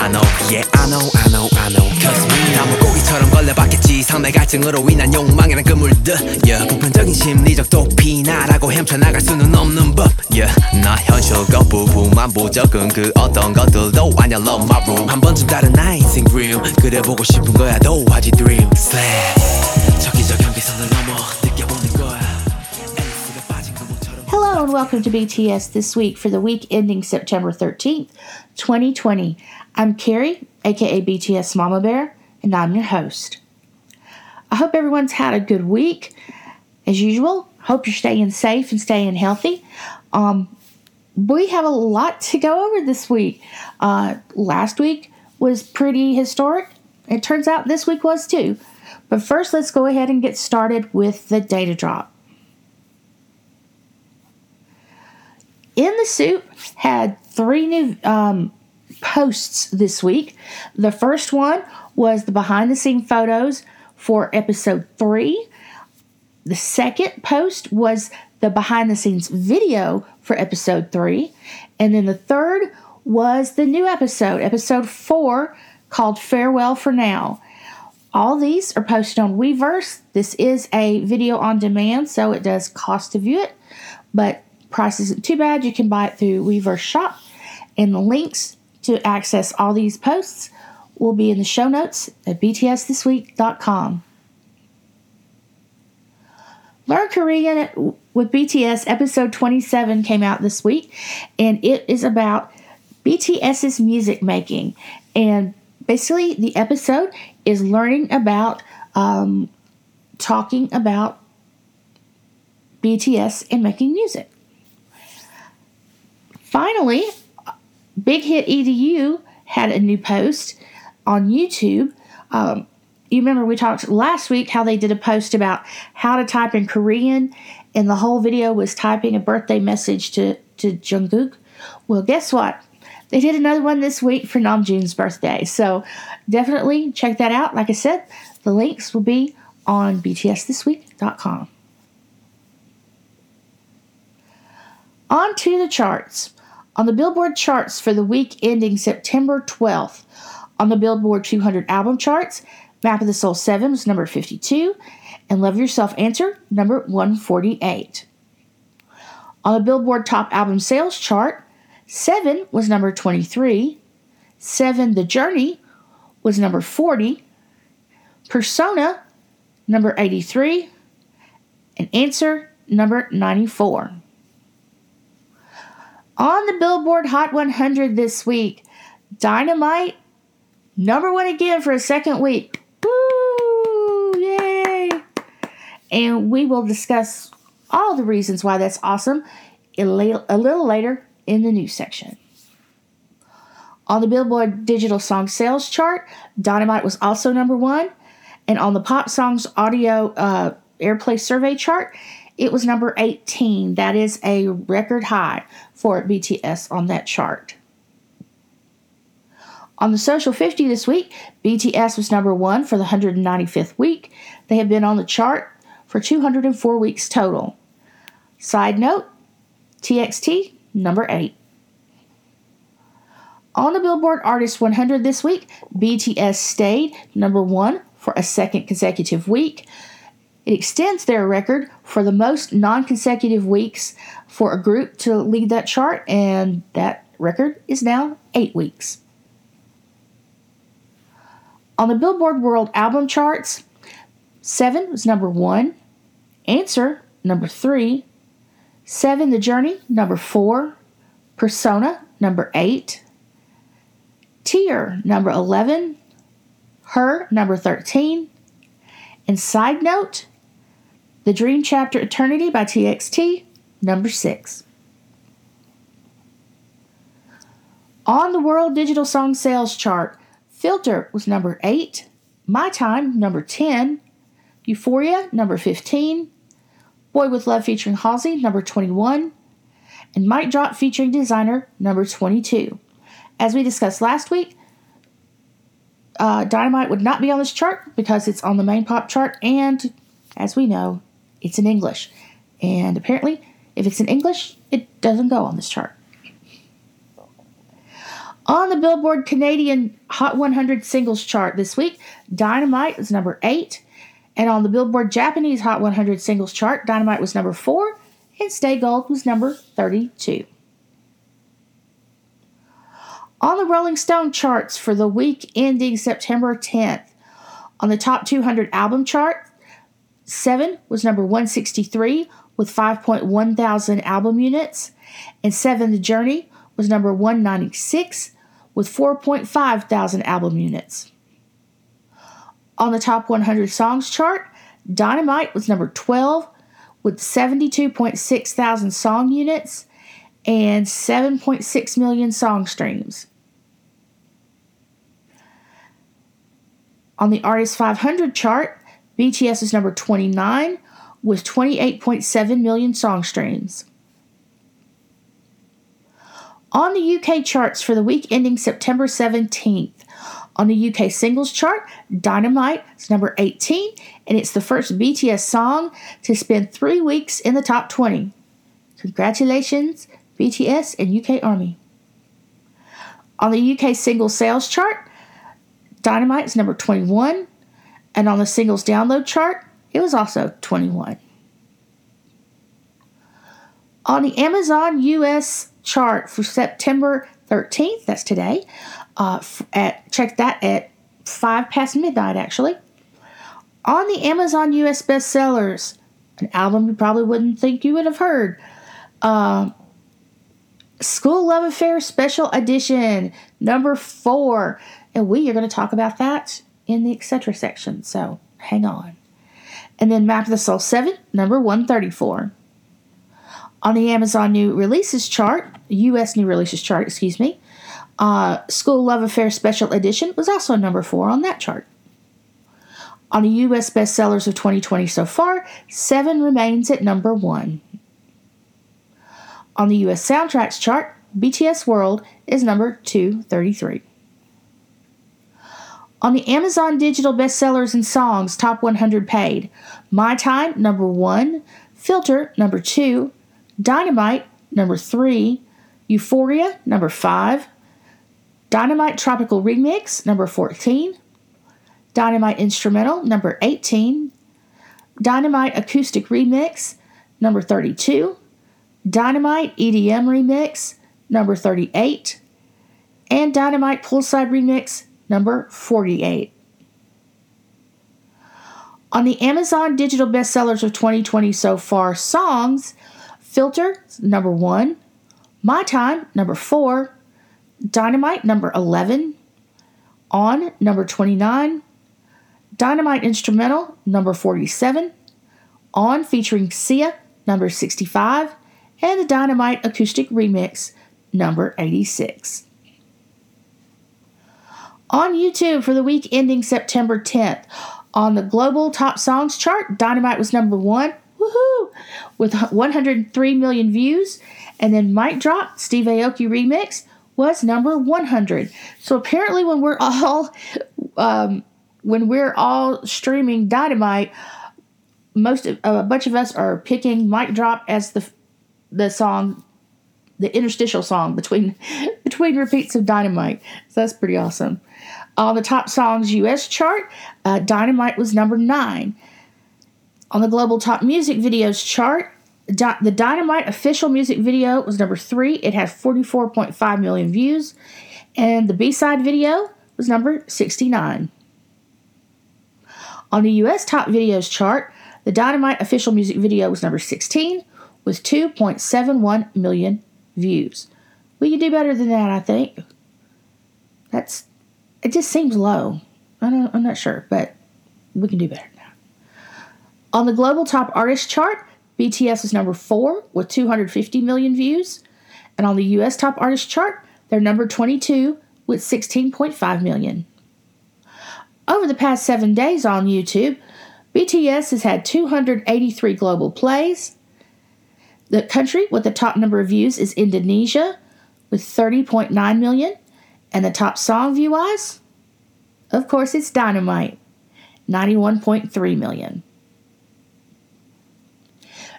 I know yeah I know I know I know. Cause me 나 물고기처럼 걸려봤겠지. 상대 갈증으로 인한 욕망이란 그물들 yeah. 보편적인 심리적 도피나라고 헤쳐나갈 수는 없는 법 yeah. 나 현실 거부부만 보적은 그 어떤 것들도 아냐 love my room. 한 번쯤 다른 나의 생그림 그래 보고 싶은 거야 도화지 dream. Slay 저기저 경계선을 넘어 Hello and welcome to BTS This Week for the week ending September 13th, 2020. I'm Carrie, aka BTS Mama Bear, and I'm your host. I hope everyone's had a good week. As usual, hope you're staying safe and staying healthy. Um, we have a lot to go over this week. Uh, last week was pretty historic. It turns out this week was too. But first, let's go ahead and get started with the data drop. In the Soup had three new um, posts this week. The first one was the behind the scene photos for episode three. The second post was the behind the scenes video for episode three. And then the third was the new episode, episode four, called Farewell for Now. All these are posted on Weverse. This is a video on demand, so it does cost to view it, but price isn't too bad. You can buy it through Weverse Shop, and the links to access all these posts will be in the show notes at btsthisweek.com. Learn Korean with BTS episode 27 came out this week, and it is about BTS's music making. And basically, the episode is learning about um, talking about BTS and making music. Finally, Big Hit EDU had a new post on YouTube. Um, you remember we talked last week how they did a post about how to type in Korean, and the whole video was typing a birthday message to, to Jungkook. Well, guess what? They did another one this week for Namjoon's birthday. So definitely check that out. Like I said, the links will be on btsthisweek.com. On to the charts. On the Billboard charts for the week ending September 12th, on the Billboard 200 album charts, Map of the Soul 7 was number 52, and Love Yourself Answer, number 148. On the Billboard Top Album Sales chart, 7 was number 23, 7 The Journey was number 40, Persona, number 83, and Answer, number 94. On the Billboard Hot 100 this week, Dynamite, number one again for a second week. Woo! Yay! And we will discuss all the reasons why that's awesome a a little later in the news section. On the Billboard Digital Song Sales chart, Dynamite was also number one. And on the Pop Songs Audio uh, Airplay Survey chart, it was number 18. That is a record high for BTS on that chart. On the Social 50 this week, BTS was number one for the 195th week. They have been on the chart for 204 weeks total. Side note TXT, number eight. On the Billboard Artist 100 this week, BTS stayed number one for a second consecutive week. It extends their record for the most non consecutive weeks for a group to lead that chart, and that record is now eight weeks. On the Billboard World Album charts, Seven was number one, Answer, number three, Seven The Journey, number four, Persona, number eight, Tear, number 11, Her, number 13, and Side Note, The Dream Chapter Eternity by TXT, number 6. On the World Digital Song Sales chart, Filter was number 8, My Time number 10, Euphoria, number 15. Boy with Love featuring Halsey, number 21. And Mic Drop featuring Desiigner, number 22. As we discussed last week, uh, Dynamite would not be on this chart because it's on the main pop chart, and as we know, it's in English. And apparently, if it's in English, it doesn't go on this chart. On the Billboard Canadian Hot 100 singles chart this week, Dynamite is number 8. And on the Billboard Japanese Hot 100 singles chart, Dynamite was number 4 and Stay Gold was number 32. On the Rolling Stone charts for the week ending September 10th, on the top 200 album chart, 7 was number 163 with 5.1 thousand album units, and 7 The Journey was number 196 with 4.5 thousand album units. On the top 100 songs chart, Dynamite was number 12 with 72.6 thousand song units and 7.6 million song streams. On the Artist 500 chart, BTS is number 29 with 28.7 million song streams. On the UK charts for the week ending September 17th, on the UK singles chart, Dynamite is number 18, and it's the first BTS song to spend three weeks in the top 20. Congratulations, BTS and UK Army. On the UK single sales chart, Dynamite is number 21, and on the singles download chart, it was also 21. On the Amazon US chart for September 13th, that's today, uh, at check that at 5 past midnight actually. On the Amazon US bestsellers, an album you probably wouldn't think you would have heard. Uh, School Love Affair Special Edition, number four. And we are going to talk about that in the etc. section, so hang on. And then Map of the Soul 7, number 134. On the Amazon New Releases chart, US New Releases chart, excuse me, uh, School Love Affair Special Edition was also number 4 on that chart. On the US bestsellers of 2020 so far, 7 remains at number 1. On the US soundtracks chart, BTS World is number 233. On the Amazon Digital Bestsellers and Songs Top 100 Paid, My Time, number 1, Filter, number 2, Dynamite, number 3, Euphoria, number 5, Dynamite Tropical Remix, number 14, Dynamite Instrumental, number 18, Dynamite Acoustic Remix, number 32, Dynamite EDM Remix, number 38, and Dynamite Poolside Remix, number 48. On the Amazon Digital Bestsellers of 2020 so far, songs Filter, number 1, My Time, number 4, Dynamite, number 11, On, number 29, Dynamite Instrumental, number 47, On featuring Sia, number 65, and the Dynamite Acoustic Remix, number 86 on YouTube for the week ending September 10th. On the global top songs chart, Dynamite was number one, woohoo, with 103 million views. And then Mic Drop, Steve Aoki remix, was number 100. So apparently, when we're all um, when we're all streaming Dynamite, most of, a bunch of us are picking Mic Drop as the the song, the interstitial song between between repeats of Dynamite. So that's pretty awesome. On the top songs US chart, uh, Dynamite was number nine. On the global top music videos chart, the Dynamite official music video was number three. It had 44.5 million views. And the B side video was number 69. On the US top videos chart, the Dynamite official music video was number 16 with 2.71 million views. We can do better than that, I think. That's it just seems low. I don't, I'm not sure, but we can do better now. On the global top artist chart, BTS is number four with 250 million views. And on the US top artist chart, they're number 22 with 16.5 million. Over the past seven days on YouTube, BTS has had 283 global plays. The country with the top number of views is Indonesia with 30.9 million. And the top song view wise, of course, it's Dynamite, 91.3 million.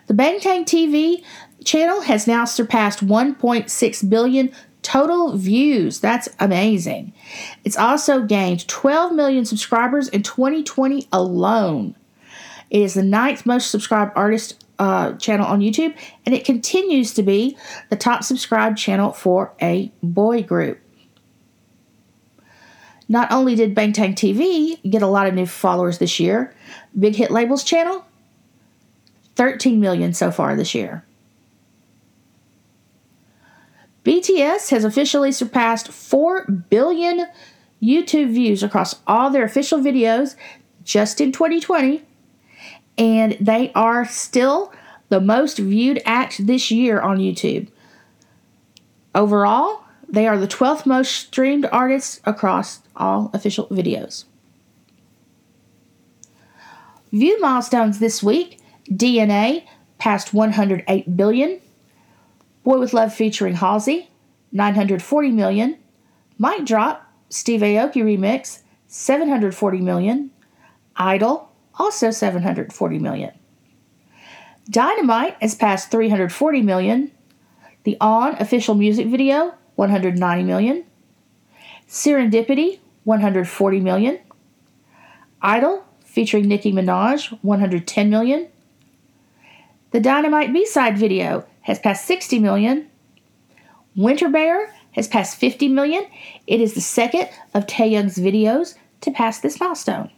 The Bangtan TV channel has now surpassed 1.6 billion total views. That's amazing. It's also gained 12 million subscribers in 2020 alone. It is the ninth most subscribed artist uh, channel on YouTube, and it continues to be the top subscribed channel for a boy group. Not only did Bangtan TV get a lot of new followers this year, Big Hit Labels channel, 13 million so far this year. BTS has officially surpassed 4 billion YouTube views across all their official videos just in 2020, and they are still the most viewed act this year on YouTube. Overall, they are the 12th most streamed artists across all official videos. View milestones this week DNA passed 108 billion. Boy with Love featuring Halsey, 940 million. Mic Drop, Steve Aoki remix, 740 million. Idol, also 740 million. Dynamite has passed 340 million. The On official music video, 190 million. Serendipity, 140 million. Idol, featuring Nicki Minaj, 110 million. The Dynamite B-side video has passed 60 million. Winter Bear has passed 50 million. It is the second of Taehyung's videos to pass this milestone.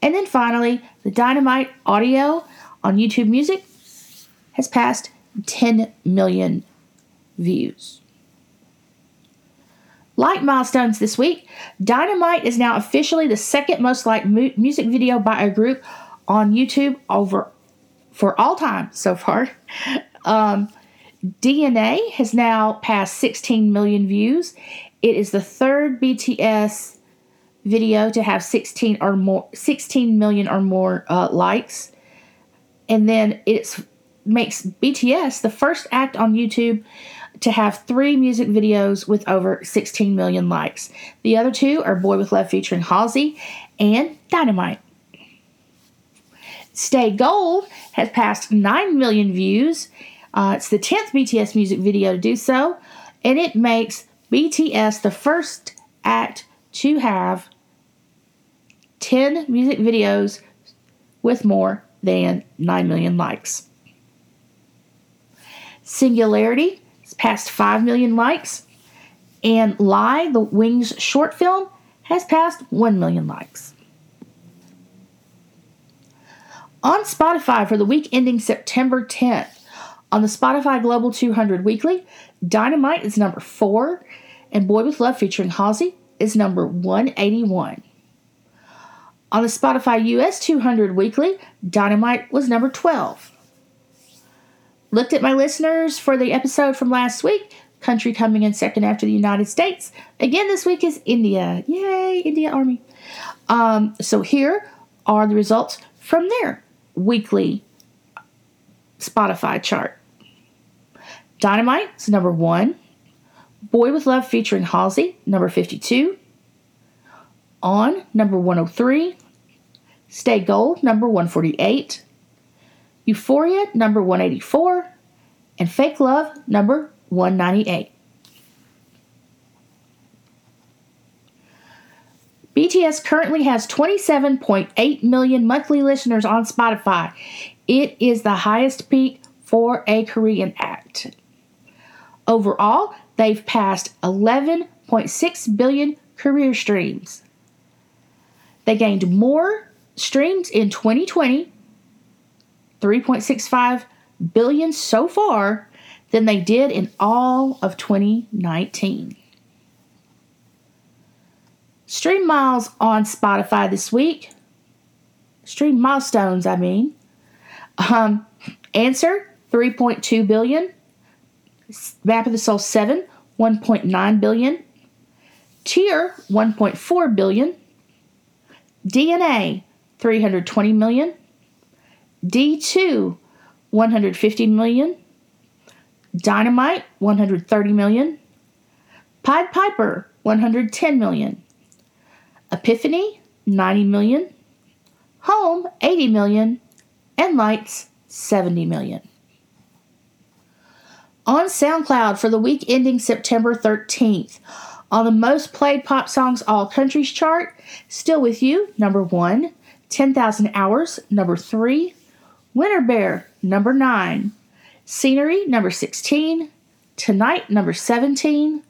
And then finally, the Dynamite audio on YouTube Music has passed 10 million views. Like milestones this week, Dynamite is now officially the second most liked mu- music video by a group on YouTube over for all time so far. Um, DNA has now passed 16 million views. It is the third BTS video to have 16 or more 16 million or more uh, likes. And then it makes BTS the first act on YouTube to have three music videos with over 16 million likes. The other two are Boy with Love featuring Halsey and Dynamite. Stay Gold has passed 9 million views. Uh, it's the 10th BTS music video to do so, and it makes BTS the first act to have 10 music videos with more than 9 million likes. Singularity passed 5 million likes, and Lie, the Wings short film, has passed 1 million likes. On Spotify for the week ending September 10th, on the Spotify Global 200 Weekly, Dynamite is number 4, and Boy with Love featuring Halsey is number 181. On the Spotify US 200 Weekly, Dynamite was number 12. Looked at my listeners for the episode from last week. Country coming in second after the United States. Again, this week is India. Yay, India Army. Um, so here are the results from their weekly Spotify chart. Dynamite is number one. Boy with Love featuring Halsey, number 52. On, number 103. Stay Gold, number 148. Euphoria, number 184. And Fake Love, number 198. BTS currently has 27.8 million monthly listeners on Spotify. It is the highest peak for a Korean act. Overall, they've passed 11.6 billion career streams. They gained more streams in 2020, 3.65 billion so far, than they did in all of 2019. Stream miles on Spotify this week. Stream milestones, I mean. Um, answer 3.2 billion. Map of the Soul 7, 1.9 billion. Tear, 1.4 billion. DNA, 320 million. D2, 150 million. Dynamite, 130 million. Pied Piper, 110 million. Epiphany, 90 million. Home, 80 million. And Lights, 70 million. On SoundCloud for the week ending September 13th, on the most played pop songs all countries chart, Still With You, number one. 10,000 Hours, number three. Winter Bear, number nine. Scenery, number 16. Tonight, number 17.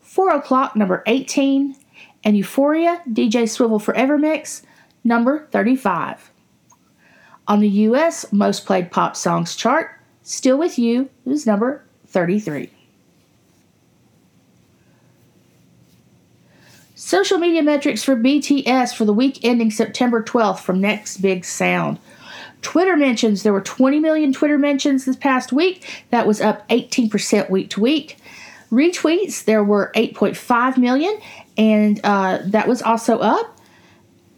4 o'clock, number 18. And Euphoria, DJ Swivel Forever Mix, number 35. On the US Most Played Pop Songs chart, Still With You is number 33. Social media metrics for BTS for the week ending September 12th from Next Big Sound. Twitter mentions there were 20 million Twitter mentions this past week. That was up 18% week to week. Retweets, there were 8.5 million, and uh, that was also up.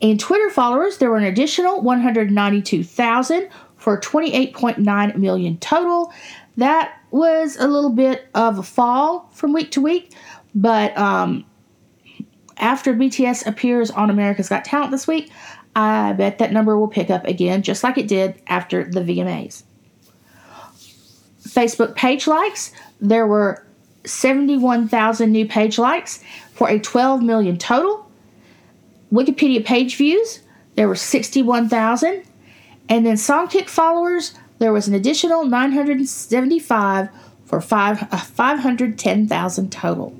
And Twitter followers, there were an additional 192,000 for 28.9 million total. That was a little bit of a fall from week to week, but um, after BTS appears on America's Got Talent this week, I bet that number will pick up again, just like it did after the VMAs. Facebook page likes, there were 71,000 new page likes for a 12 million total. Wikipedia page views, there were 61,000. And then Songkick followers, there was an additional 975 for five, uh, 510,000 total.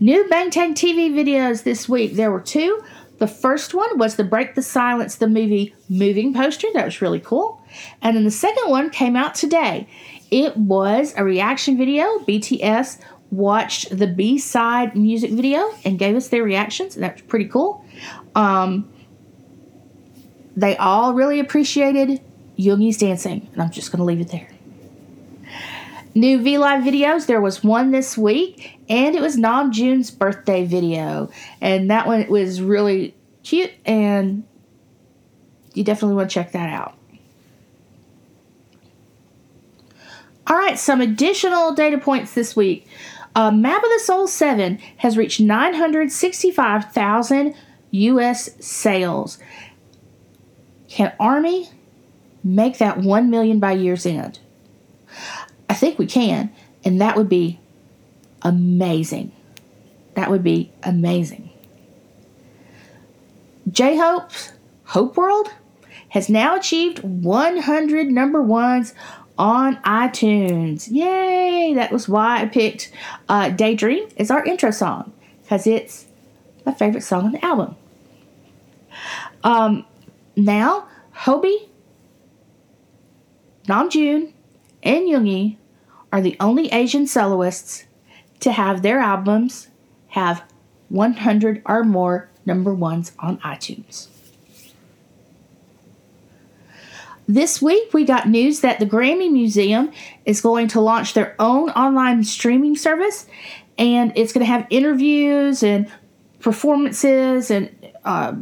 New Bangtan TV videos this week. There were two. The first one was the Break the Silence, the movie moving poster. That was really cool. And then the second one came out today. It was a reaction video. BTS watched the B side music video and gave us their reactions. That was pretty cool. Um, they all really appreciated Yoongi's dancing. And I'm just going to leave it there. New V Live videos. There was one this week, and it was Namjoon's birthday video, and that one was really cute, and you definitely want to check that out. All right, some additional data points this week. Uh, Map of the Soul 7 has reached 965,000 U.S. sales. Can Army make that 1 million by year's end? I think we can, and that would be amazing. That would be amazing. J Hope's Hope World has now achieved 100 number ones on iTunes. Yay! That was why I picked uh, Daydream as our intro song because it's my favorite song on the album. Um, now, Hobi, Namjoon, and Yoongi are the only Asian soloists to have their albums have 100 or more number ones on iTunes. This week, we got news that the Grammy Museum is going to launch their own online streaming service, and it's going to have interviews and performances and uh,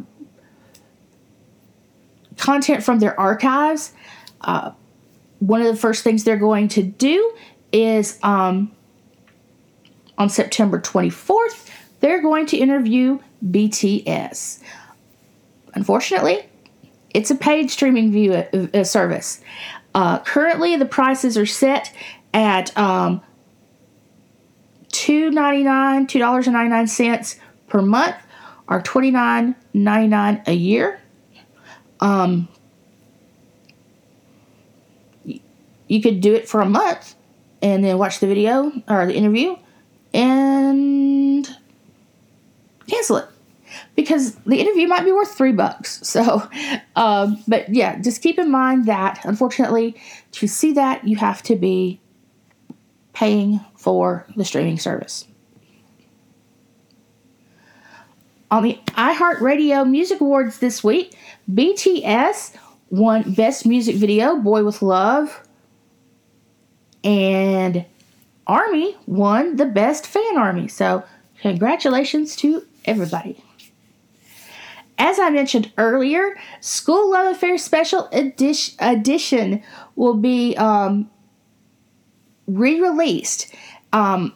content from their archives. Uh, one of the first things they're going to do is um, on September 24th, they're going to interview BTS. Unfortunately, it's a paid streaming view uh, uh service. Uh, currently, the prices are set at um, $2.99, $2.99 per month, or $29.99 a year. Um, you could do it for a month and then watch the video or the interview and cancel it because the interview might be worth three bucks. So, um, but yeah, just keep in mind that unfortunately, to see that, you have to be paying for the streaming service. On the iHeartRadio Music Awards this week, BTS won Best Music Video, Boy with Love, and Army won the best fan army. So, congratulations to everybody. as I mentioned earlier, School Love Affair Special Edition, will be um, re released. Um,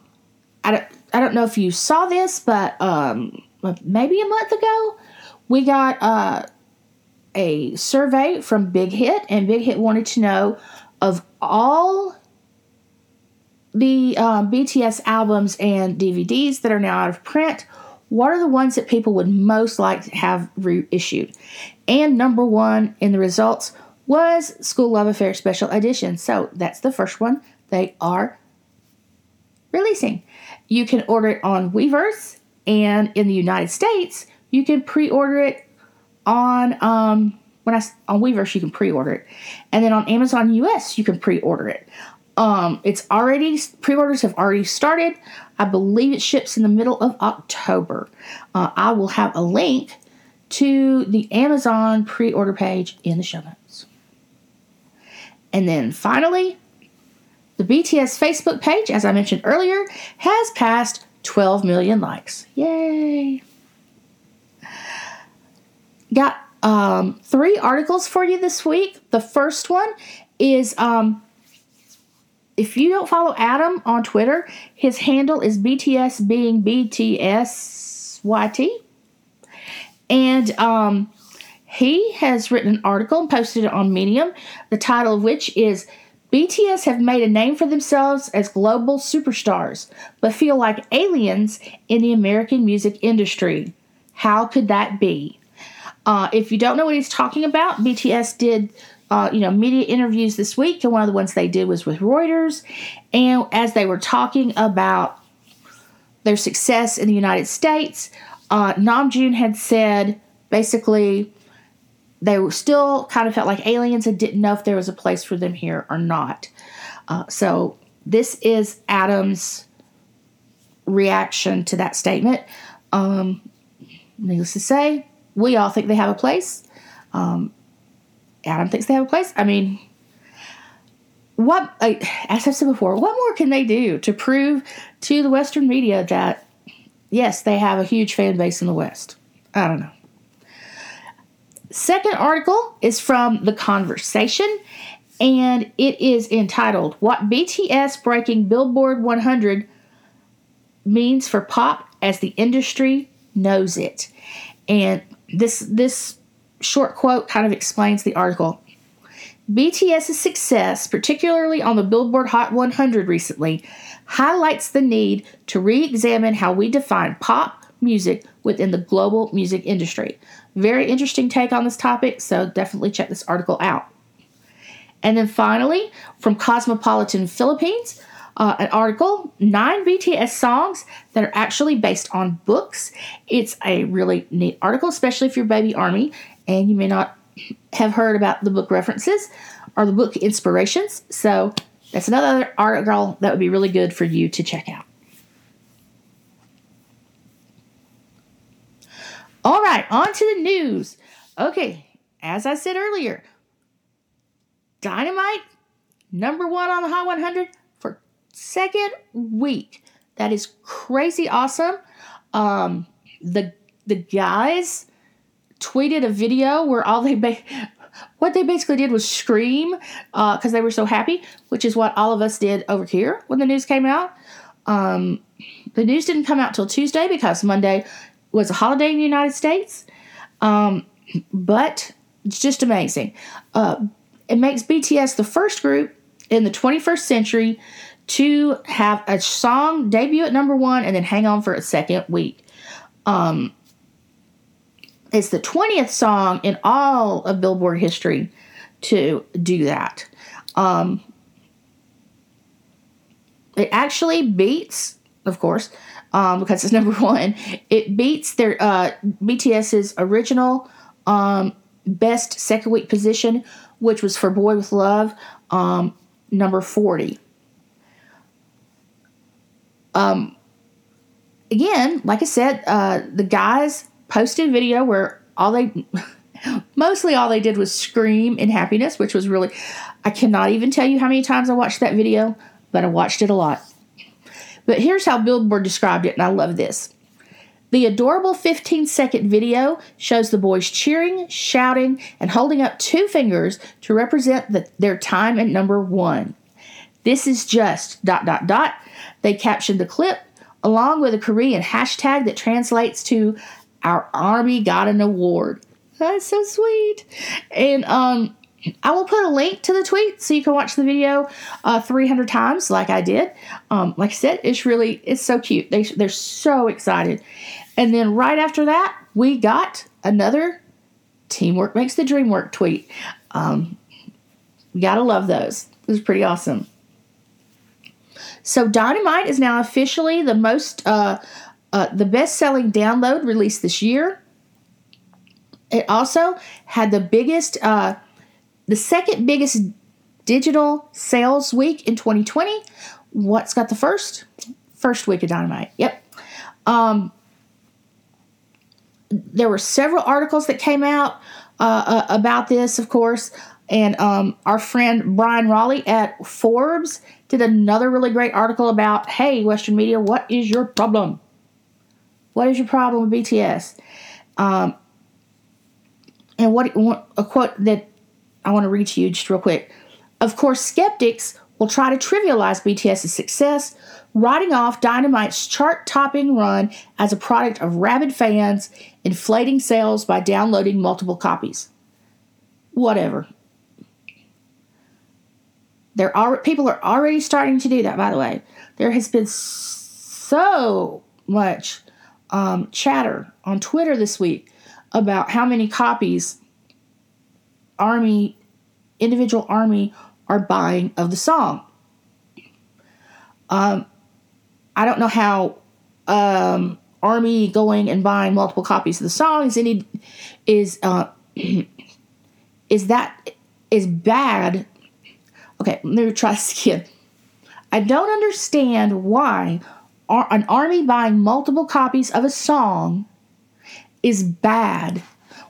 I, don't, I don't know if you saw this, but um, maybe a month ago, we got uh, a survey from Big Hit, and Big Hit wanted to know of all the um, BTS albums and DVDs that are now out of print, what are the ones that people would most like to have reissued? And number one in the results was School Love Affair Special Edition. So that's the first one they are releasing. You can order it on Weverse, and in the United States, you can pre-order it on um, when I on Weverse you can pre-order it, and then on Amazon US you can pre-order it. Um, it's already pre-orders have already started. I believe it ships in the middle of October. Uh, I will have a link to the Amazon pre-order page in the show notes. And then finally, the BTS Facebook page, as I mentioned earlier, has passed 12 million likes. Yay! Got um, three articles for you this week. The first one is um, if you don't follow Adam on Twitter, his handle is BTS being BTSYT. And um, he has written an article and posted it on Medium, the title of which is BTS have made a name for themselves as global superstars, but feel like aliens in the American music industry. How could that be? Uh, if you don't know what he's talking about, BTS did uh, you know, media interviews this week, and one of the ones they did was with Reuters. And as they were talking about their success in the United States, uh, Namjoon had said basically they were still kind of felt like aliens and didn't know if there was a place for them here or not. Uh, so this is Adam's reaction to that statement. Um, needless to say, we all think they have a place. Um, Adam thinks they have a place. I mean, what, as I've said before, what more can they do to prove to the Western media that, yes, they have a huge fan base in the West? I don't know. Second article is from The Conversation, and it is entitled What BTS Breaking Billboard 100 Means for Pop as the Industry Knows It. And this, this short quote kind of explains the article. BTS's success, particularly on the Billboard Hot 100 recently, highlights the need to re examine how we define pop music within the global music industry. Very interesting take on this topic, so definitely check this article out. And then finally, from Cosmopolitan Philippines, uh, an article nine BTS songs that are actually based on books. It's a really neat article, especially if you're Baby Army and you may not have heard about the book references or the book inspirations. So that's another article that would be really good for you to check out. All right, on to the news. Okay, as I said earlier, Dynamite number one on the Hot 100 for second week. That is crazy awesome. Um, the the guys tweeted a video where all they ba- what they basically did was scream because uh, they were so happy, which is what all of us did over here when the news came out. Um, the news didn't come out till Tuesday because Monday was a holiday in the United States. Um, but it's just amazing. Uh, it makes BTS the first group in the 21st century to have a song debut at number one and then hang on for a second week. Um, it's the 20th song in all of Billboard history to do that. Um, it actually beats, of course, um, because it's number one. It beats their uh, BTS's original um, best second week position, which was for Boy with Love," um, number 40. Um, again, like I said, uh, the guys posted video where all they mostly all they did was scream in happiness, which was really I cannot even tell you how many times I watched that video, but I watched it a lot. But here's how Billboard described it, and I love this. The adorable 15 second video shows the boys cheering, shouting, and holding up two fingers to represent the, their time at number one. This is just dot dot dot. They captioned the clip along with a Korean hashtag that translates to Our Army Got an Award. That's so sweet. And um, I will put a link to the tweet so you can watch the video uh, 300 times, like I did. Um, like I said, it's really it's so cute. They they're so excited. And then right after that, we got another teamwork makes the dream work tweet. Um, you gotta love those. It was pretty awesome. So Dynamite is now officially the most uh, uh, the best selling download released this year. It also had the biggest, uh, the second biggest digital sales week in 2020. What's got the first? First week of Dynamite. Yep. Um, there were several articles that came out uh, uh, about this, of course. And um, our friend Bryan Rolli at Forbes did another really great article about hey, Western media, what is your problem? What is your problem with BTS? Um, and what, a quote that I want to read to you just real quick. Of course, skeptics will try to trivialize BTS's success, writing off Dynamite's chart topping run as a product of rabid fans inflating sales by downloading multiple copies. Whatever. There are people are already starting to do that. By the way, there has been so much um, chatter on Twitter this week about how many copies Army, individual Army, are buying of the song. Um, I don't know how um, Army going and buying multiple copies of the song is any is uh, is that is bad Okay, let me try this again. I don't understand why an army buying multiple copies of a song is bad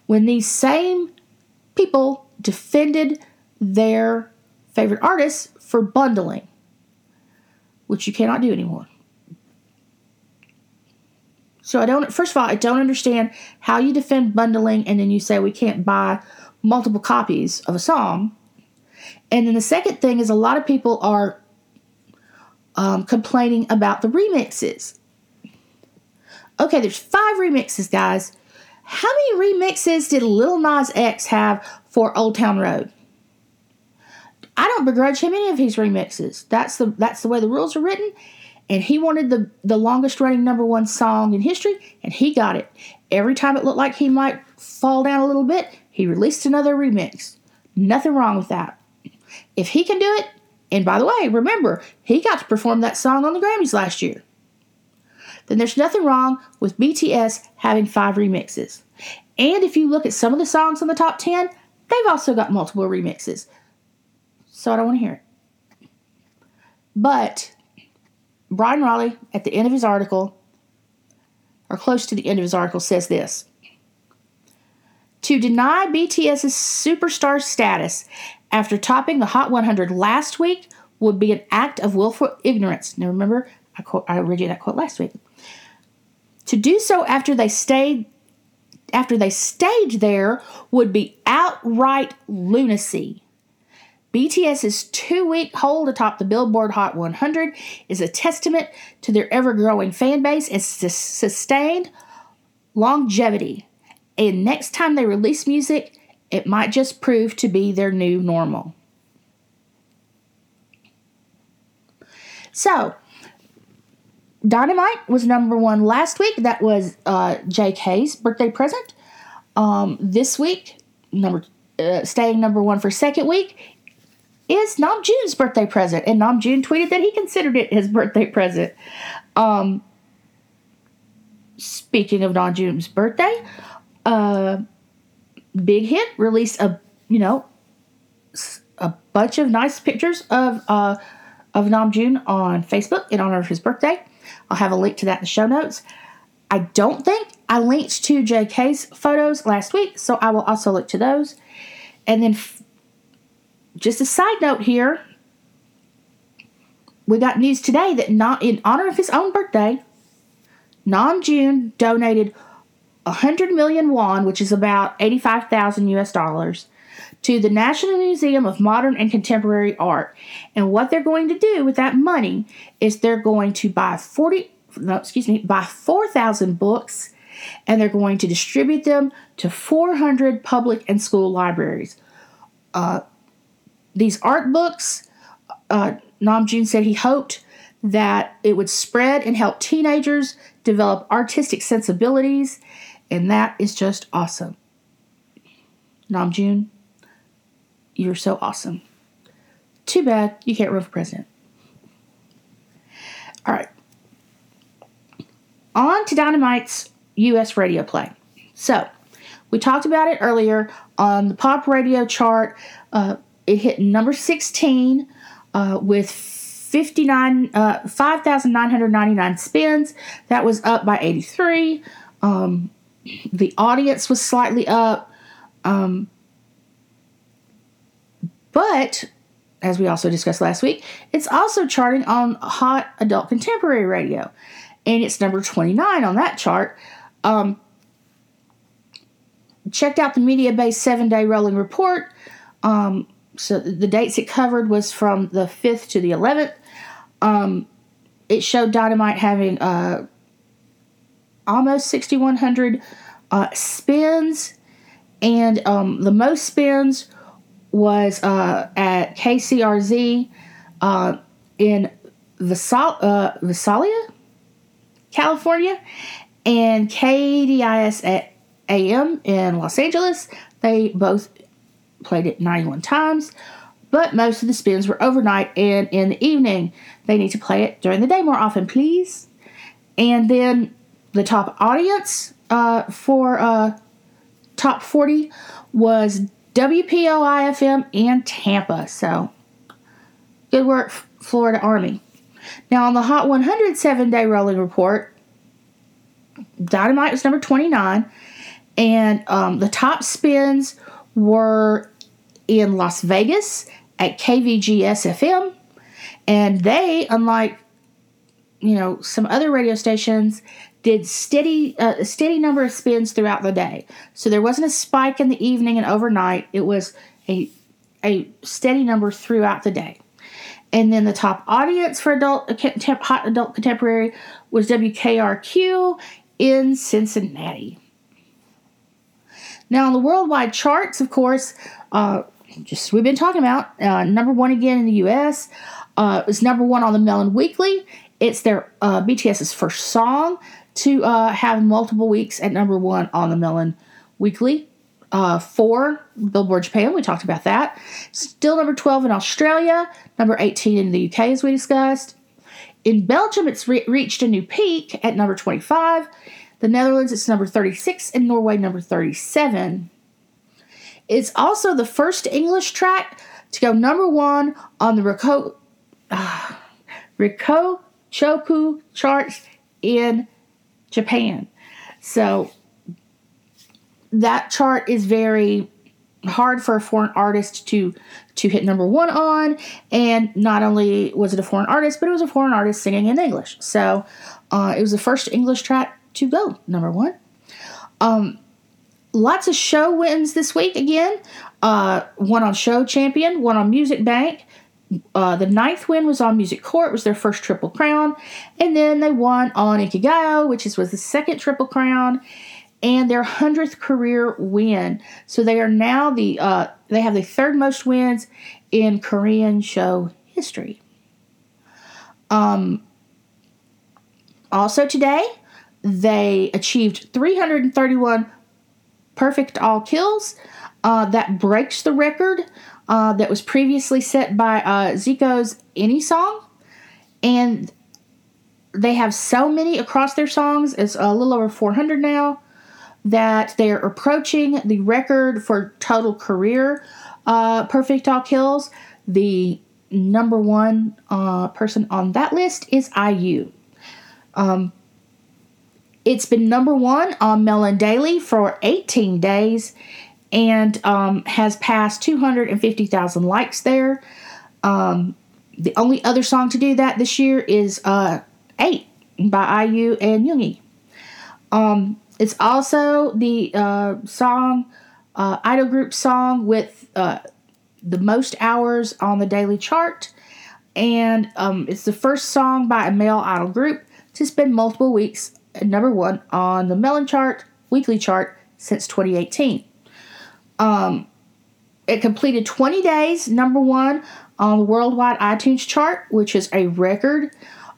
when these same people defended their favorite artists for bundling, which you cannot do anymore. So I don't first of all, I don't understand how you defend bundling and then you say we can't buy multiple copies of a song and then the second thing is a lot of people are um, complaining about the remixes. Okay, there's five remixes, guys. How many remixes did Lil Nas X have for Old Town Road? I don't begrudge him any of his remixes. That's the that's the way the rules are written. And he wanted the, the longest running number one song in history, and he got it. Every time it looked like he might fall down a little bit, he released another remix. Nothing wrong with that. If he can do it, and by the way, remember, he got to perform that song on the Grammys last year, then there's nothing wrong with BTS having five remixes. And if you look at some of the songs on the top 10, they've also got multiple remixes. So I don't want to hear it. But Bryan Rolli, at the end of his article, or close to the end of his article, says this To deny BTS's superstar status after topping the Hot 100 last week would be an act of willful ignorance. Now remember, I, quote, I read you that quote last week. To do so after they stayed after they stayed there would be outright lunacy. BTS's two week hold atop the Billboard Hot 100 is a testament to their ever growing fan base and sustained longevity. And next time they release music, it might just prove to be their new normal. So, Dynamite was number one last week. That was uh, JK's birthday present. Um, this week, number uh, staying number one for second week is Namjoon's birthday present, and Namjoon tweeted that he considered it his birthday present. Um, speaking of Namjoon's birthday, uh, Big Hit released a you know a bunch of nice pictures of uh, of Namjoon on Facebook in honor of his birthday. I'll have a link to that in the show notes. I don't think I linked to JK's photos last week, so I will also link to those. And then, f- just a side note here, we got news today that not in honor of his own birthday, Namjoon donated 100 million won, which is about 85,000 US dollars, to the National Museum of Modern and Contemporary Art. And what they're going to do with that money is they're going to buy 40 no, excuse me, buy 4,000 books and they're going to distribute them to 400 public and school libraries. Uh, these art books, uh, Namjoon said he hoped that it would spread and help teenagers develop artistic sensibilities, and that is just awesome. Namjoon, you're so awesome. Too bad you can't run for president. All right. On to Dynamite's US radio play. So, we talked about it earlier on the pop radio chart. Uh, it hit number 16 uh, with 59 uh, 5,999 spins. That was up by 83. Um, the audience was slightly up. Um, but as we also discussed last week, it's also charting on hot adult contemporary radio. And it's number 29 on that chart. Um, checked out the Mediabase seven day rolling report. Um, so the dates it covered was from the 5th to the 11th. Um, it showed Dynamite having uh, almost 6,100 uh, spins, and um, the most spins was uh, at KCRZ uh, in Visal- uh, Visalia, California, and KDIS at AM in Los Angeles. They both played it 91 times, but most of the spins were overnight and in the evening. They need to play it during the day more often, please. And then the top audience uh, for uh, top 40 was WPOI FM and Tampa. So good work, Florida Army. Now, on the Hot 100 seven day rolling report, Dynamite was number 29, and um, the top spins were in Las Vegas at KVGS FM, and they, unlike you know some other radio stations, did steady uh, a steady number of spins throughout the day. So there wasn't a spike in the evening and overnight. It was a a steady number throughout the day. And then the top audience for adult hot adult contemporary was WKRQ in Cincinnati. Now, on the worldwide charts, of course, uh, just we've been talking about uh, number one again in the U.S. Uh, it's number one on the Melon Weekly. It's their uh, BTS's first song to uh, have multiple weeks at number one on the Melon Weekly. Uh, for Billboard Japan, we talked about that. Still number 12 in Australia, number 18 in the UK, as we discussed. In Belgium, it's re- reached a new peak at number 25. The Netherlands, it's number 36, and Norway, number 37. It's also the first English track to go number one on the Riko, uh, Riko Choku charts in Japan. So that chart is very hard for a foreign artist to to hit number one on and not only was it a foreign artist but it was a foreign artist singing in english so uh, it was the first english track to go number one um, lots of show wins this week again. Uh, one on Show Champion, one on Music Bank. Uh, the ninth win was on Music Core, was their first Triple Crown. And then they won on Inkigayo, which is, was the second Triple Crown, and their 100th career win. So they are now the, uh, they have the third most wins in Korean show history. Um, also today, they achieved 331 perfect all kills. Uh, that breaks the record uh, that was previously set by uh, Zico's Any Song. And they have so many across their songs, it's a little over 400 now, that they're approaching the record for total career uh, perfect all kills. The number one uh, person on that list is IU. Um, it's been number one on Melon Daily for 18 days and um, has passed 250,000 likes there. Um, the only other song to do that this year is uh, 8 by IU and Yoongi. Um, it's also the uh, song, uh, idol group song with uh, the most hours on the daily chart. And um, it's the first song by a male idol group to spend multiple weeks at number one on the Melon chart, weekly chart, since 2018. Um, it completed 20 days number one on the worldwide iTunes chart, which is a record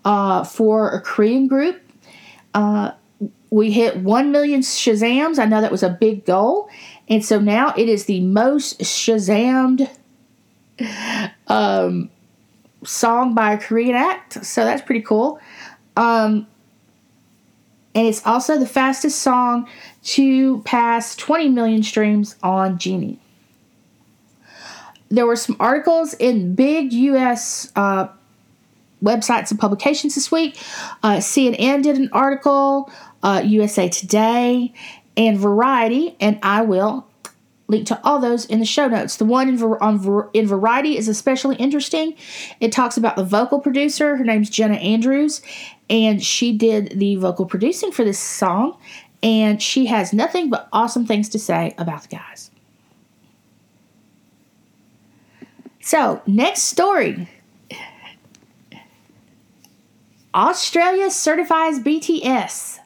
uh, for a Korean group. Uh, we hit 1 million Shazams. I know that was a big goal. And so now it is the most Shazammed um, song by a Korean act. So that's pretty cool. Um, and it's also the fastest song to pass 20 million streams on Genie. There were some articles in big U.S. Uh, websites and publications this week. Uh, CNN did an article, uh, USA Today, and Variety, and I will link to all those in the show notes. The one in, on, in Variety is especially interesting. It talks about the vocal producer. Her name's Jenna Andrews, and she did the vocal producing for this song, and she has nothing but awesome things to say about the guys. So, next story. Australia certifies BTS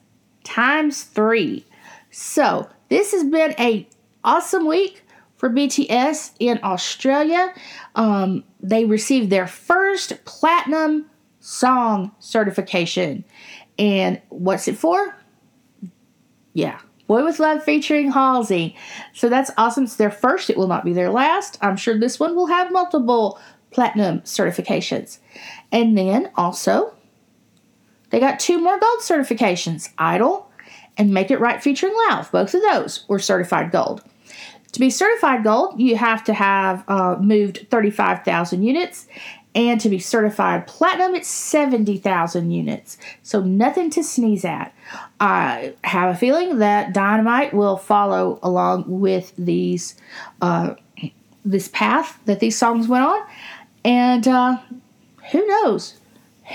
times three. So, this has been a awesome week for BTS in Australia. Um, they received their first platinum song certification. And what's it for? Yeah, Boy with Love featuring Halsey. So that's awesome. It's their first, it will not be their last. I'm sure this one will have multiple platinum certifications. And then also, they got two more gold certifications Idol and Make It Right featuring Lauv. Both of those were certified gold. To be certified gold, you have to have uh, moved 35,000 units. And to be certified platinum, it's 70,000 units. So nothing to sneeze at. I have a feeling that Dynamite will follow along with these, uh, this path that these songs went on. And uh, who knows?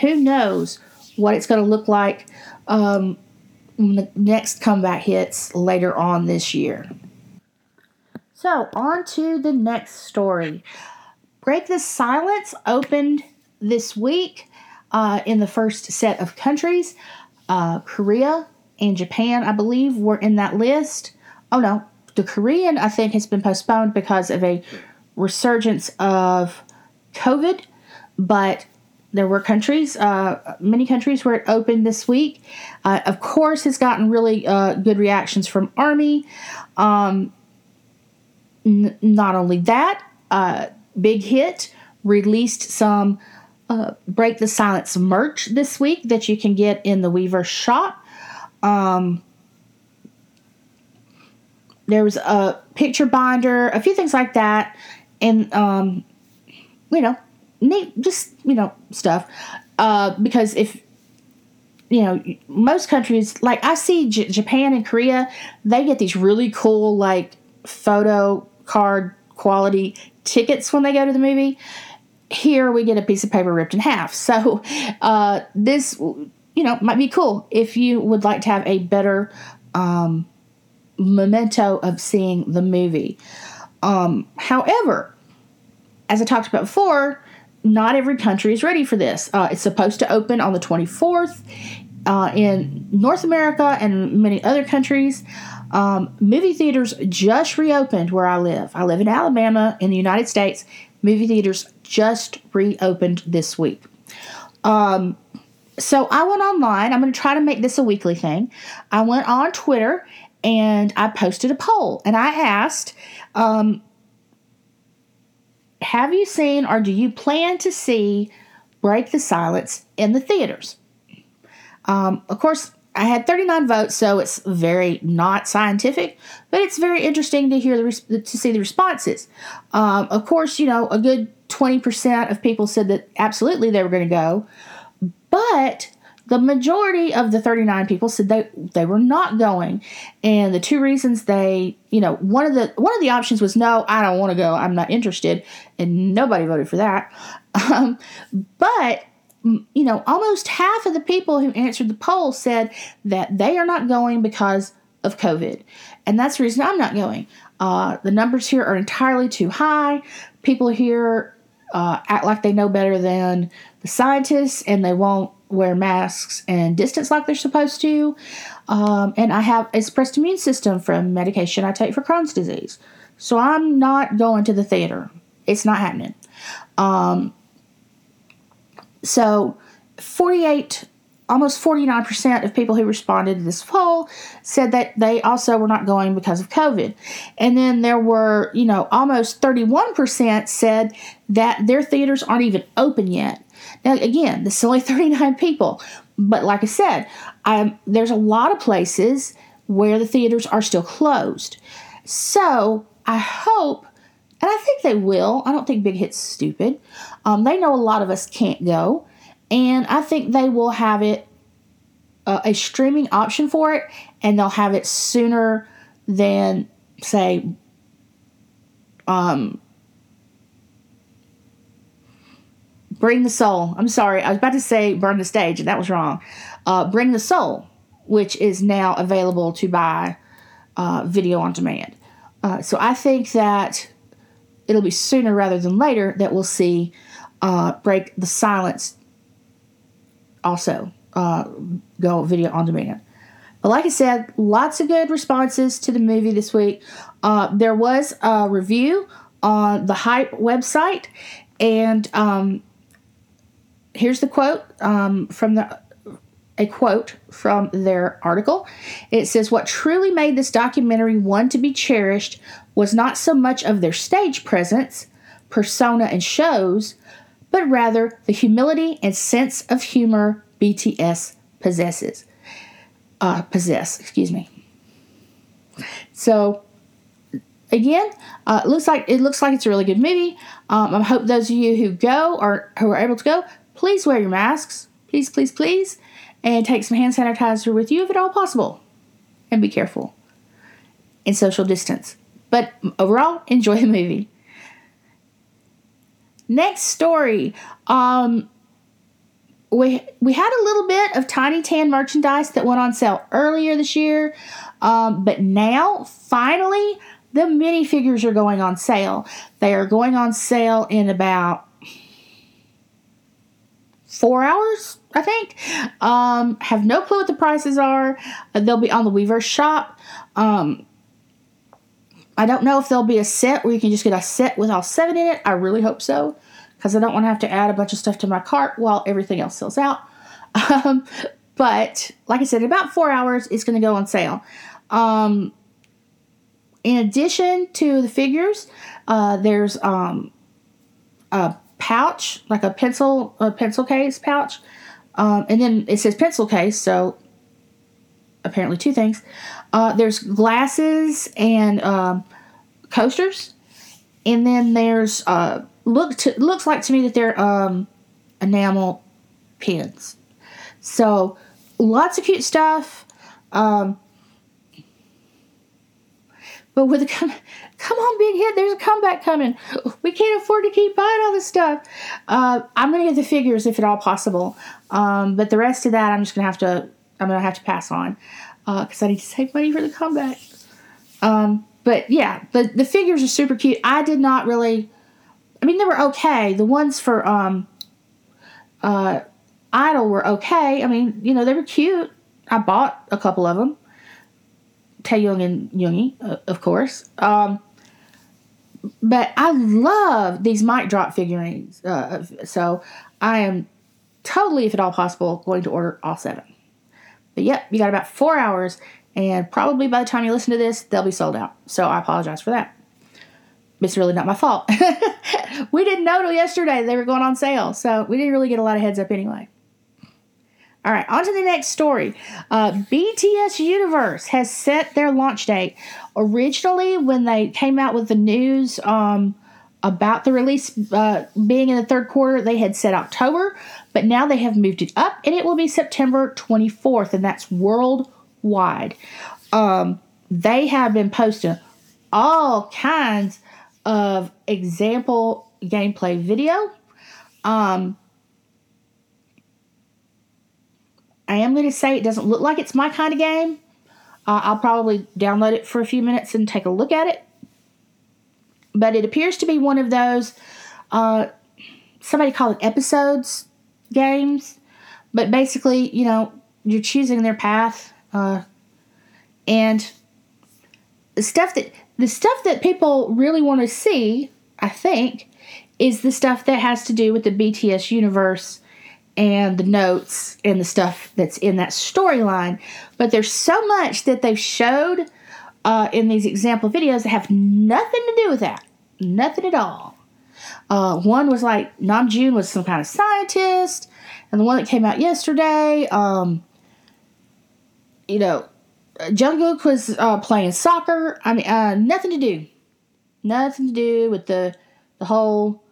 Who knows what it's going to look like um, when the next comeback hits later on this year. So, on to the next story. Break the Silence opened this week uh, in the first set of countries. Uh, Korea and Japan, I believe, were in that list. Oh no, the Korean, I think, has been postponed because of a resurgence of COVID, but there were countries, uh, many countries where it opened this week. Uh, of course, it's gotten really uh, good reactions from Army. Um, N- not only that, uh, Big Hit released some uh, Break the Silence merch this week that you can get in the Weverse shop. Um, there was a picture binder, a few things like that, and um, you know, neat, just you know, stuff. Uh, because if you know, most countries like I see J- Japan and Korea, they get these really cool like photo card quality tickets when they go to the movie. Here we get a piece of paper ripped in half. So uh, this, you know, might be cool if you would like to have a better um, memento of seeing the movie. Um, however, as I talked about before, not every country is ready for this. Uh, it's supposed to open on the 24th uh, in North America and many other countries. Um, movie theaters just reopened where I live. I live in Alabama in the United States. Movie theaters just reopened this week. Um, so I went online. I'm going to try to make this a weekly thing. I went on Twitter and I posted a poll and I asked, um, Have you seen or do you plan to see Break the Silence in the theaters? Um, of course, I had 39 votes, so it's very not scientific, but it's very interesting to hear the to see the responses. Um, of course, you know a good 20% of people said that absolutely they were going to go, but the majority of the 39 people said they they were not going, and the two reasons they you know one of the one of the options was no, I don't want to go, I'm not interested, and nobody voted for that. Um, but you know, almost half of the people who answered the poll said that they are not going because of COVID. And that's the reason I'm not going. Uh, the numbers here are entirely too high. People here uh, act like they know better than the scientists and they won't wear masks and distance like they're supposed to. Um, and I have a suppressed immune system from medication I take for Crohn's disease. So I'm not going to the theater. It's not happening. Um, so 48 almost 49% of people who responded to this poll said that they also were not going because of COVID. And then there were, you know, almost 31% said that their theaters aren't even open yet. Now, again, this is only 39 people. But like I said, there's a lot of places where the theaters are still closed. So I hope, and I think they will, I don't think Big Hit's stupid. Um, they know a lot of us can't go and I think they will have it uh, a streaming option for it, and they'll have it sooner than say um Bring the Soul. I'm sorry, I was about to say Burn the Stage, and that was wrong. Uh, Bring the Soul, which is now available to buy uh, video on demand. Uh, so I think that it'll be sooner rather than later that we'll see uh, Break the Silence also uh, go video on demand. But like I said, lots of good responses to the movie this week. Uh, there was a review on the Hype website, and um, here's the quote um, from the a quote from their article. It says, What truly made this documentary one to be cherished was not so much of their stage presence, persona, and shows, but rather the humility and sense of humor BTS possesses. Uh, possess, excuse me. So again, uh, it looks like it looks like it's a really good movie. Um, I hope those of you who go or who are able to go, please wear your masks, please, please, please, and take some hand sanitizer with you if at all possible, and be careful and social distance. But overall, enjoy the movie. Next story. Um, we we had a little bit of Tiny Tan merchandise that went on sale earlier this year, um, but now finally the minifigures are going on sale. They are going on sale in about four hours, I think. Um, have no clue what the prices are. They'll be on the Weverse shop. Um, I don't know if there'll be a set where you can just get a set with all seven in it. I really hope so because I don't want to have to add a bunch of stuff to my cart while everything else sells out. Um, but like I said, in about four hours, it's going to go on sale. Um, in addition to the figures, uh, there's um, a pouch, like a pencil, a pencil case pouch, um, and then it says pencil case, so apparently two things. Uh, there's glasses and um, coasters, and then there's uh, look to, looks like to me that they're um, enamel pins. So lots of cute stuff. Um, but with a come, come on, big hit, there's a comeback coming. We can't afford to keep buying all this stuff. Uh, I'm gonna get the figures if at all possible. Um, but the rest of that, I'm just gonna have to. I'm gonna have to pass on because uh, I need to save money for the comeback. Um, but yeah, the the figures are super cute. I did not really I mean, they were okay. The ones for um, uh, Idol were okay. I mean, you know, they were cute. I bought a couple of them. Taehyung and Yoongi, uh, of course. Um, but I love these Mic Drop figurines. Uh, so I am totally, if at all possible, going to order all seven. But yep, you got about four hours, and probably by the time you listen to this, they'll be sold out. So I apologize for that it's really not my fault. we didn't know till yesterday they were going on sale, so we didn't really get a lot of heads up anyway. All right, on to the next story. Uh, BTS Universe has set their launch date. Originally, when they came out with the news um, about the release uh, being in the third quarter, they had said October, but now they have moved it up and it will be September 24th, and that's worldwide. Um, they have been posting all kinds of example gameplay video. Um, I am going to say it doesn't look like it's my kind of game. Uh, I'll probably download it for a few minutes and take a look at it. But it appears to be one of those, uh, somebody called it episodes games. But basically, you know, you're choosing their path. Uh, and the stuff that the stuff that people really want to see, I think, is the stuff that has to do with the BTS universe and the notes and the stuff that's in that storyline. But there's so much that they've showed uh, in these example videos that have nothing to do with that. Nothing at all. Uh, one was like Namjoon was some kind of scientist, and the one that came out yesterday, um, you know, Jungkook was uh, playing soccer. I mean, uh, nothing to do, nothing to do with the the whole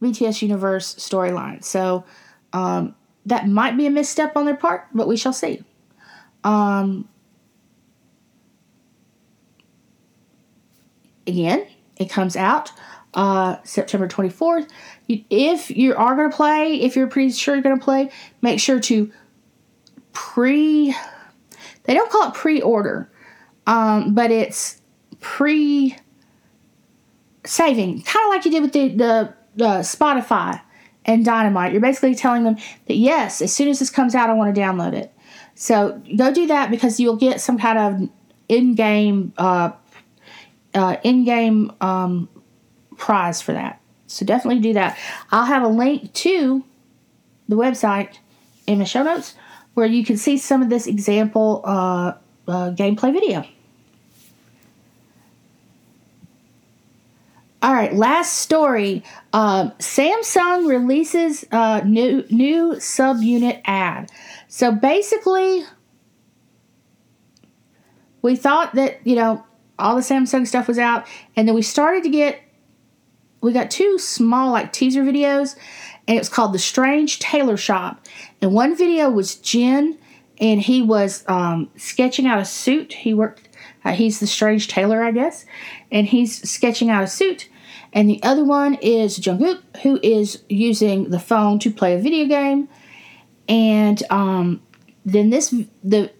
BTS universe storyline. So um, that might be a misstep on their part, but we shall see. Um, again, it comes out uh, September 24th. If you are going to play, if you're pretty sure you're going to play, make sure to pre. They don't call it pre-order, um, but it's pre saving, kind of like you did with the, the, the Spotify and Dynamite. You're basically telling them that yes, as soon as this comes out, I want to download it. So go do that because you'll get some kind of in-game uh, uh, in-game um, prize for that. So definitely do that. I'll have a link to the website in the show notes where you can see some of this example uh, uh, gameplay video. All right, last story. Um, Samsung releases a new new subunit ad. So basically, we thought that you know all the Samsung stuff was out, and then we started to get we got two small like teaser videos, and it was called the Strange Tailor Shop. And one video was Jin, and he was um, sketching out a suit. He worked. Uh, he's the strange tailor, I guess, and he's sketching out a suit and the other one is Jungkook, who is using the phone to play a video game. And um, then this the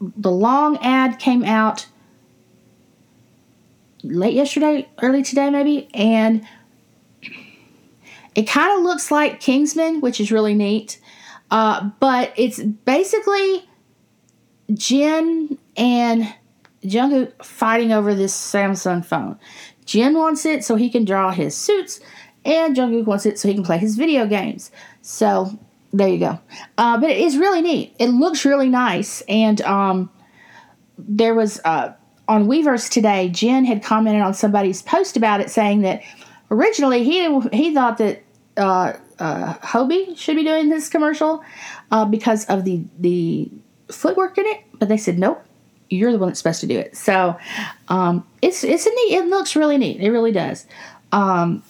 the long ad came out late yesterday, early today, maybe, and it kind of looks like Kingsman, which is really neat. Uh, but it's basically Jin and Jungkook fighting over this Samsung phone. Jin wants it so he can draw his suits, and Jungkook wants it so he can play his video games. So there you go. Uh, but it is really neat. It looks really nice, and um, there was uh, on Weverse today. Jin had commented on somebody's post about it, saying that originally he he thought that uh, uh, Hobie should be doing this commercial uh, because of the the footwork in it, but they said nope you're the one that's supposed to do it. So um, it's it's a neat. It looks really neat. It really does. Um,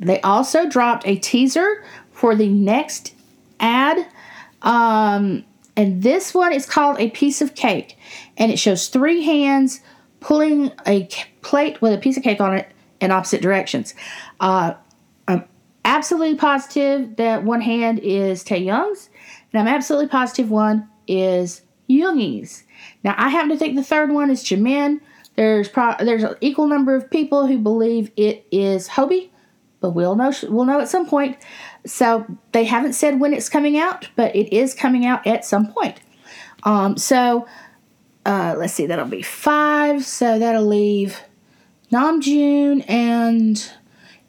they also dropped a teaser for the next ad, um, and this one is called a piece of cake, and it shows three hands pulling a plate with a piece of cake on it in opposite directions. Uh, I'm absolutely positive that one hand is Taehyung's, and I'm absolutely positive one is Yoongi's. Now, I happen to think the third one is Jimin. There's pro- there's an equal number of people who believe it is Hobie, but we'll know we'll know at some point. So they haven't said when it's coming out, but it is coming out at some point. Um, so uh, let's see, that'll be five. So that'll leave Namjoon and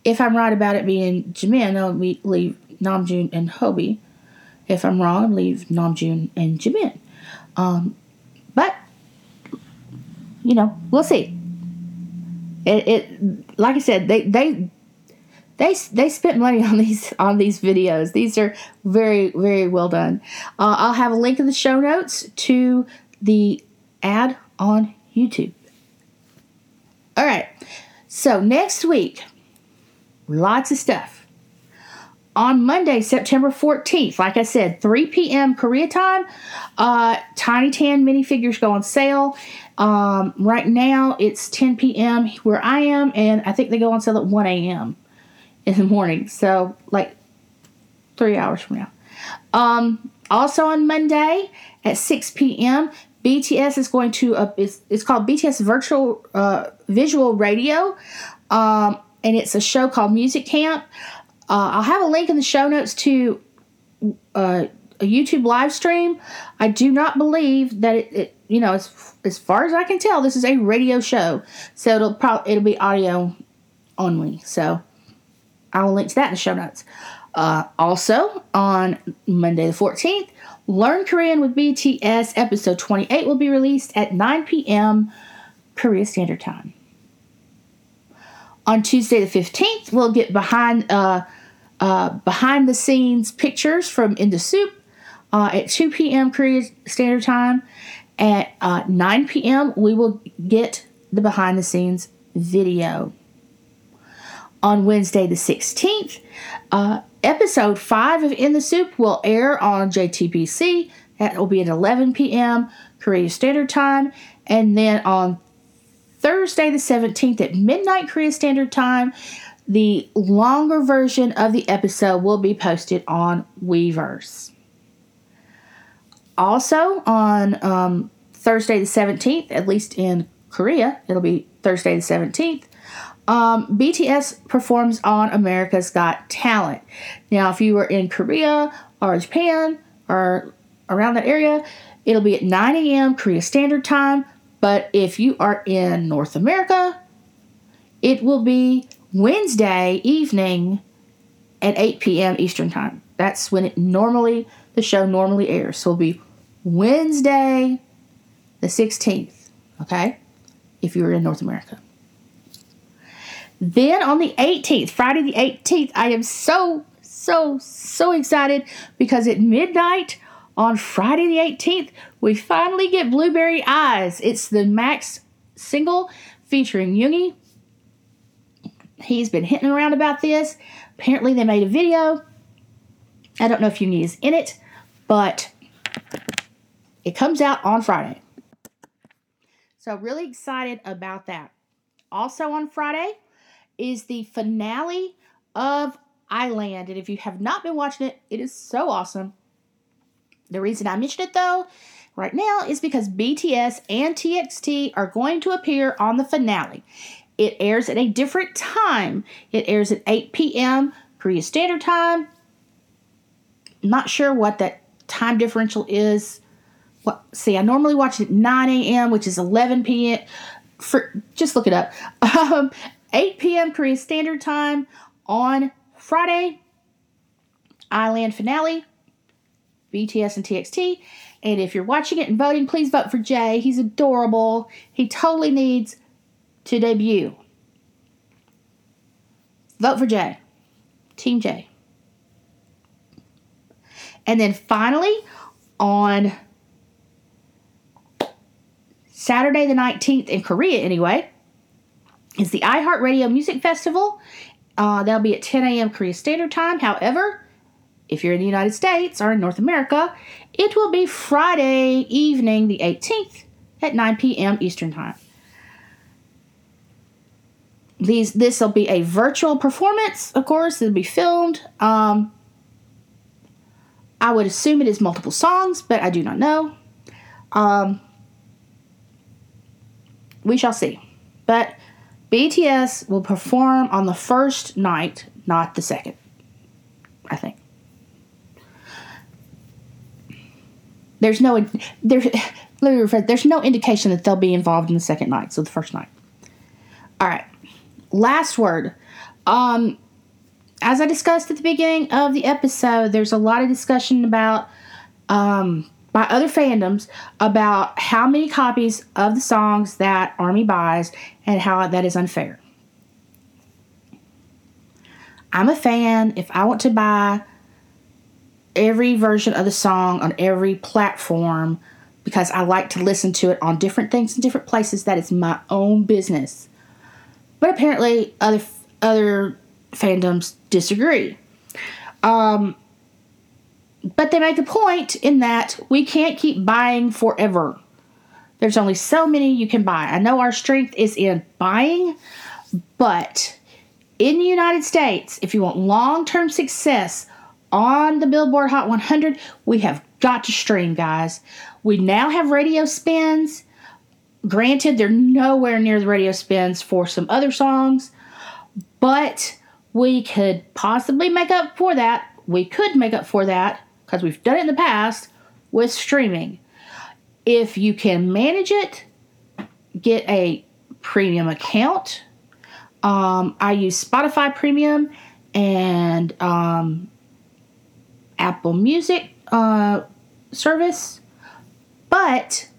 if I'm right about it being Jimin, I'll leave Namjoon and Hobie. If I'm wrong, I'll leave and Jimin. Um, but you know, we'll see. It, it like I said, they they they they spent money on these on these videos. These are very very well done. Uh, I'll have a link in the show notes to the ad on YouTube. All right. So next week, lots of stuff on Monday, September 14th, like I said, 3 p.m. Korea time, uh, Tiny Tan minifigures go on sale. Um, right now, it's 10 p.m. where I am, and I think they go on sale at 1 a.m. in the morning. So, like, three hours from now. Um, also on Monday at 6 p.m., BTS is going to, uh, it's, it's called BTS Virtual uh, Visual Radio, um, and it's a show called Music Camp. Uh, I'll have a link in the show notes to uh, a YouTube live stream. I do not believe that it, it, you know, as, as far as I can tell, this is a radio show, so it'll probably it'll be audio only. So I will link to that in the show notes. Uh, also on Monday the 14th, Learn Korean with BTS episode 28 will be released at 9 p.m. Korea Standard Time. On Tuesday the 15th, we'll get behind uh, uh, behind the scenes pictures from In the SOOP uh, at 2 p.m. Korea Standard Time. At uh, 9 p.m., we will get the behind the scenes video. On Wednesday, the 16th, uh, episode 5 of In the SOOP will air on JTBC. That will be at 11 p.m. Korea Standard Time. And then on Thursday, the 17th, at midnight Korea Standard Time, the longer version of the episode will be posted on Weverse. Also, on um, Thursday the 17th, at least in Korea, it'll be Thursday the 17th, um, BTS performs on America's Got Talent. Now, if you were in Korea or Japan or around that area, it'll be at 9 a.m. Korea Standard Time. But if you are in North America, it will be Wednesday evening at 8 p.m. Eastern Time. That's when it normally the show normally airs. So it'll be Wednesday the 16th, okay? If you're in North America. Then on the 18th, Friday the 18th, I am so, so, so excited because at midnight on Friday the 18th, we finally get Blueberry Eyes. It's the Max single featuring Yoongi. He's been hitting around about this. Apparently, they made a video. I don't know if Yoongi is in it, but it comes out on Friday. So, really excited about that. Also, on Friday, is the finale of I-LAND. And if you have not been watching it, it is so awesome. The reason I mention it though, right now, is because BTS and TXT are going to appear on the finale. It airs at a different time. It airs at 8 p.m. Korea Standard Time. Not sure what that time differential is. What see, I normally watch it at 9 a.m., which is 11 p.m. For just look it up. Um, 8 p.m. Korea Standard Time on Friday. I-LAND finale, BTS and TXT. And if you're watching it and voting, please vote for Jay. He's adorable. He totally needs to debut. Vote for Jay. Team Jay. And then finally, on Saturday the 19th in Korea, anyway, is the iHeartRadio Music Festival. Uh, that'll be at 10 a.m. Korea Standard Time. However, if you're in the United States or in North America, it will be Friday evening, the 18th, at 9 p.m. Eastern Time. These this will be a virtual performance, of course. It'll be filmed. Um, I would assume it is multiple songs, but I do not know. Um, we shall see. But BTS will perform on the first night, not the second. I think. There's no there's let me rephrase, there's no indication that they'll be involved in the second night, so the first night. All right. Last word. Um as I discussed at the beginning of the episode, there's a lot of discussion about um by other fandoms about how many copies of the songs that Army buys and how that is unfair. I'm a fan. If I want to buy every version of the song on every platform because I like to listen to it on different things in different places, that is my own business. But apparently, other other fandoms disagree. Um, but they make a point in that we can't keep buying forever. There's only so many you can buy. I know our strength is in buying, but in the United States, if you want long term success on the Billboard Hot 100, we have got to stream, guys. We now have radio spins. Granted, they're nowhere near the radio spins for some other songs, but we could possibly make up for that. We could make up for that because we've done it in the past with streaming. If you can manage it, get a premium account. Um, I use Spotify Premium and um, Apple Music uh, service. But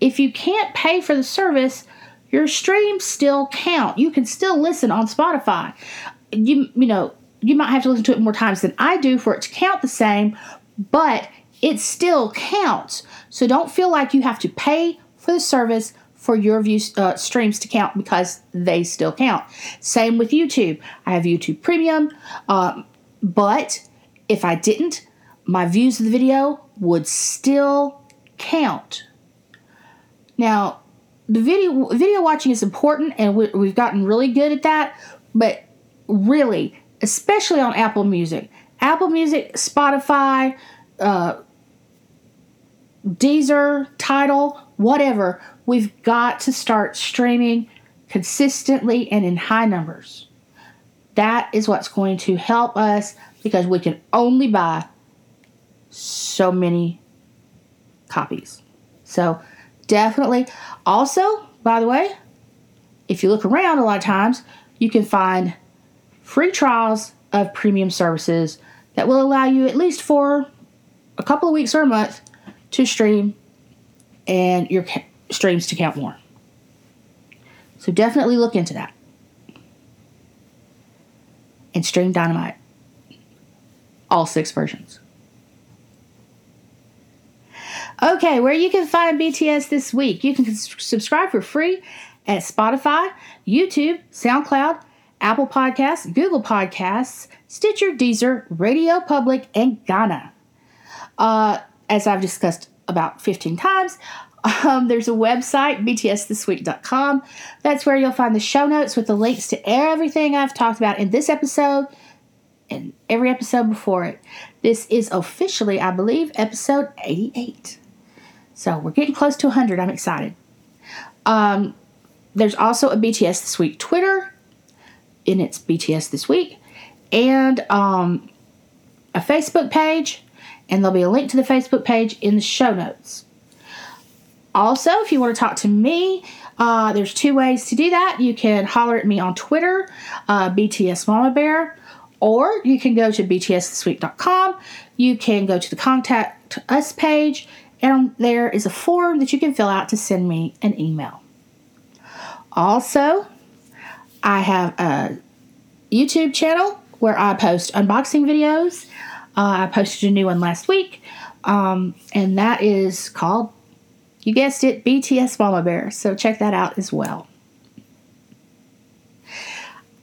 if you can't pay for the service, your streams still count. You can still listen on Spotify. You you know, you might have to listen to it more times than I do for it to count the same, but it still counts. So don't feel like you have to pay for the service for your views uh, streams to count because they still count. Same with YouTube. I have YouTube Premium, um, but if I didn't, my views of the video would still count. Now, the video video watching is important, and we, we've gotten really good at that. But really, especially on Apple Music, Apple Music, Spotify, uh, Deezer, Tidal, whatever, we've got to start streaming consistently and in high numbers. That is what's going to help us because we can only buy so many copies. So definitely. Also, by the way, if you look around a lot of times, you can find free trials of premium services that will allow you at least for a couple of weeks or a month to stream and your ca- streams to count more. So definitely look into that. And stream Dynamite. All six versions. Okay, where you can find BTS this week. You can subscribe for free at Spotify, YouTube, SoundCloud, Apple Podcasts, Google Podcasts, Stitcher, Deezer, Radio Public, and Ghana. Uh, as I've discussed about 15 times, um, there's a website, btsthisweek.com. That's where you'll find the show notes with the links to everything I've talked about in this episode and every episode before it. This is officially, I believe, episode 88. So we're getting close to 100. I'm excited. Um, there's also a BTS This Week Twitter, and it's BTS This Week, and um, a Facebook page, and there'll be a link to the Facebook page in the show notes. Also, if you want to talk to me, uh, there's two ways to do that. You can holler at me on Twitter, uh, BTS Mama Bear, or you can go to btsthisweek.com. You can go to the contact us page and there is a form that you can fill out to send me an email. Also, I have a YouTube channel where I post unboxing videos. Uh, I posted a new one last week, um, and that is called, you guessed it, BTS Mama Bear. So check that out as well.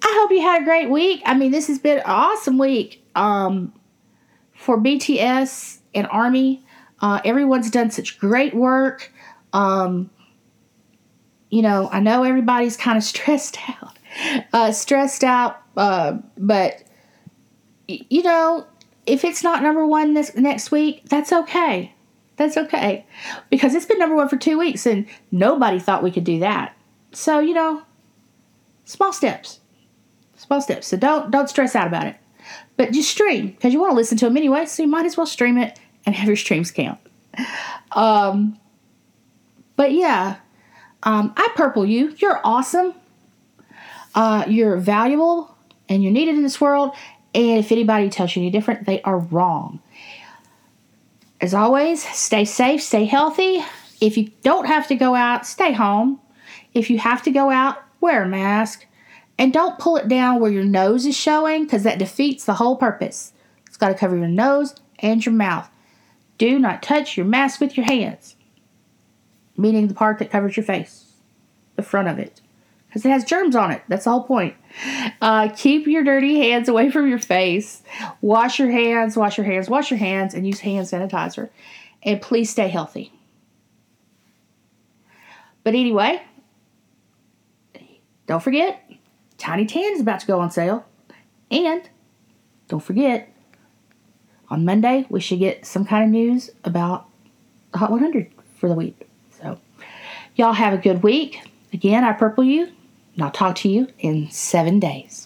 I hope you had a great week. I mean, this has been an awesome week um, for BTS and Army. Uh, everyone's done such great work. Um, you know, I know everybody's kind of stressed out, uh, stressed out, uh, but you know, if it's not number one this next week, that's okay. That's okay because it's been number one for two weeks and nobody thought we could do that. So you know, small steps, small steps. So don't don't stress out about it, but just stream because you want to listen to them anyway. So you might as well stream it and have your streams count. Um, but yeah, um, I purple you. You're awesome. Uh, you're valuable and you're needed in this world. And if anybody tells you any different, they are wrong. As always, stay safe, stay healthy. If you don't have to go out, stay home. If you have to go out, wear a mask. And don't pull it down where your nose is showing because that defeats the whole purpose. It's got to cover your nose and your mouth. Do not touch your mask with your hands, meaning the part that covers your face, the front of it, because it has germs on it. That's the whole point. Uh, keep your dirty hands away from your face. Wash your hands, wash your hands, wash your hands, and use hand sanitizer. And please stay healthy. But anyway, don't forget, Tiny Tan is about to go on sale. And don't forget, on Monday, we should get some kind of news about Hot 100 for the week. So, y'all have a good week. Again, I purple you, and I'll talk to you in seven days.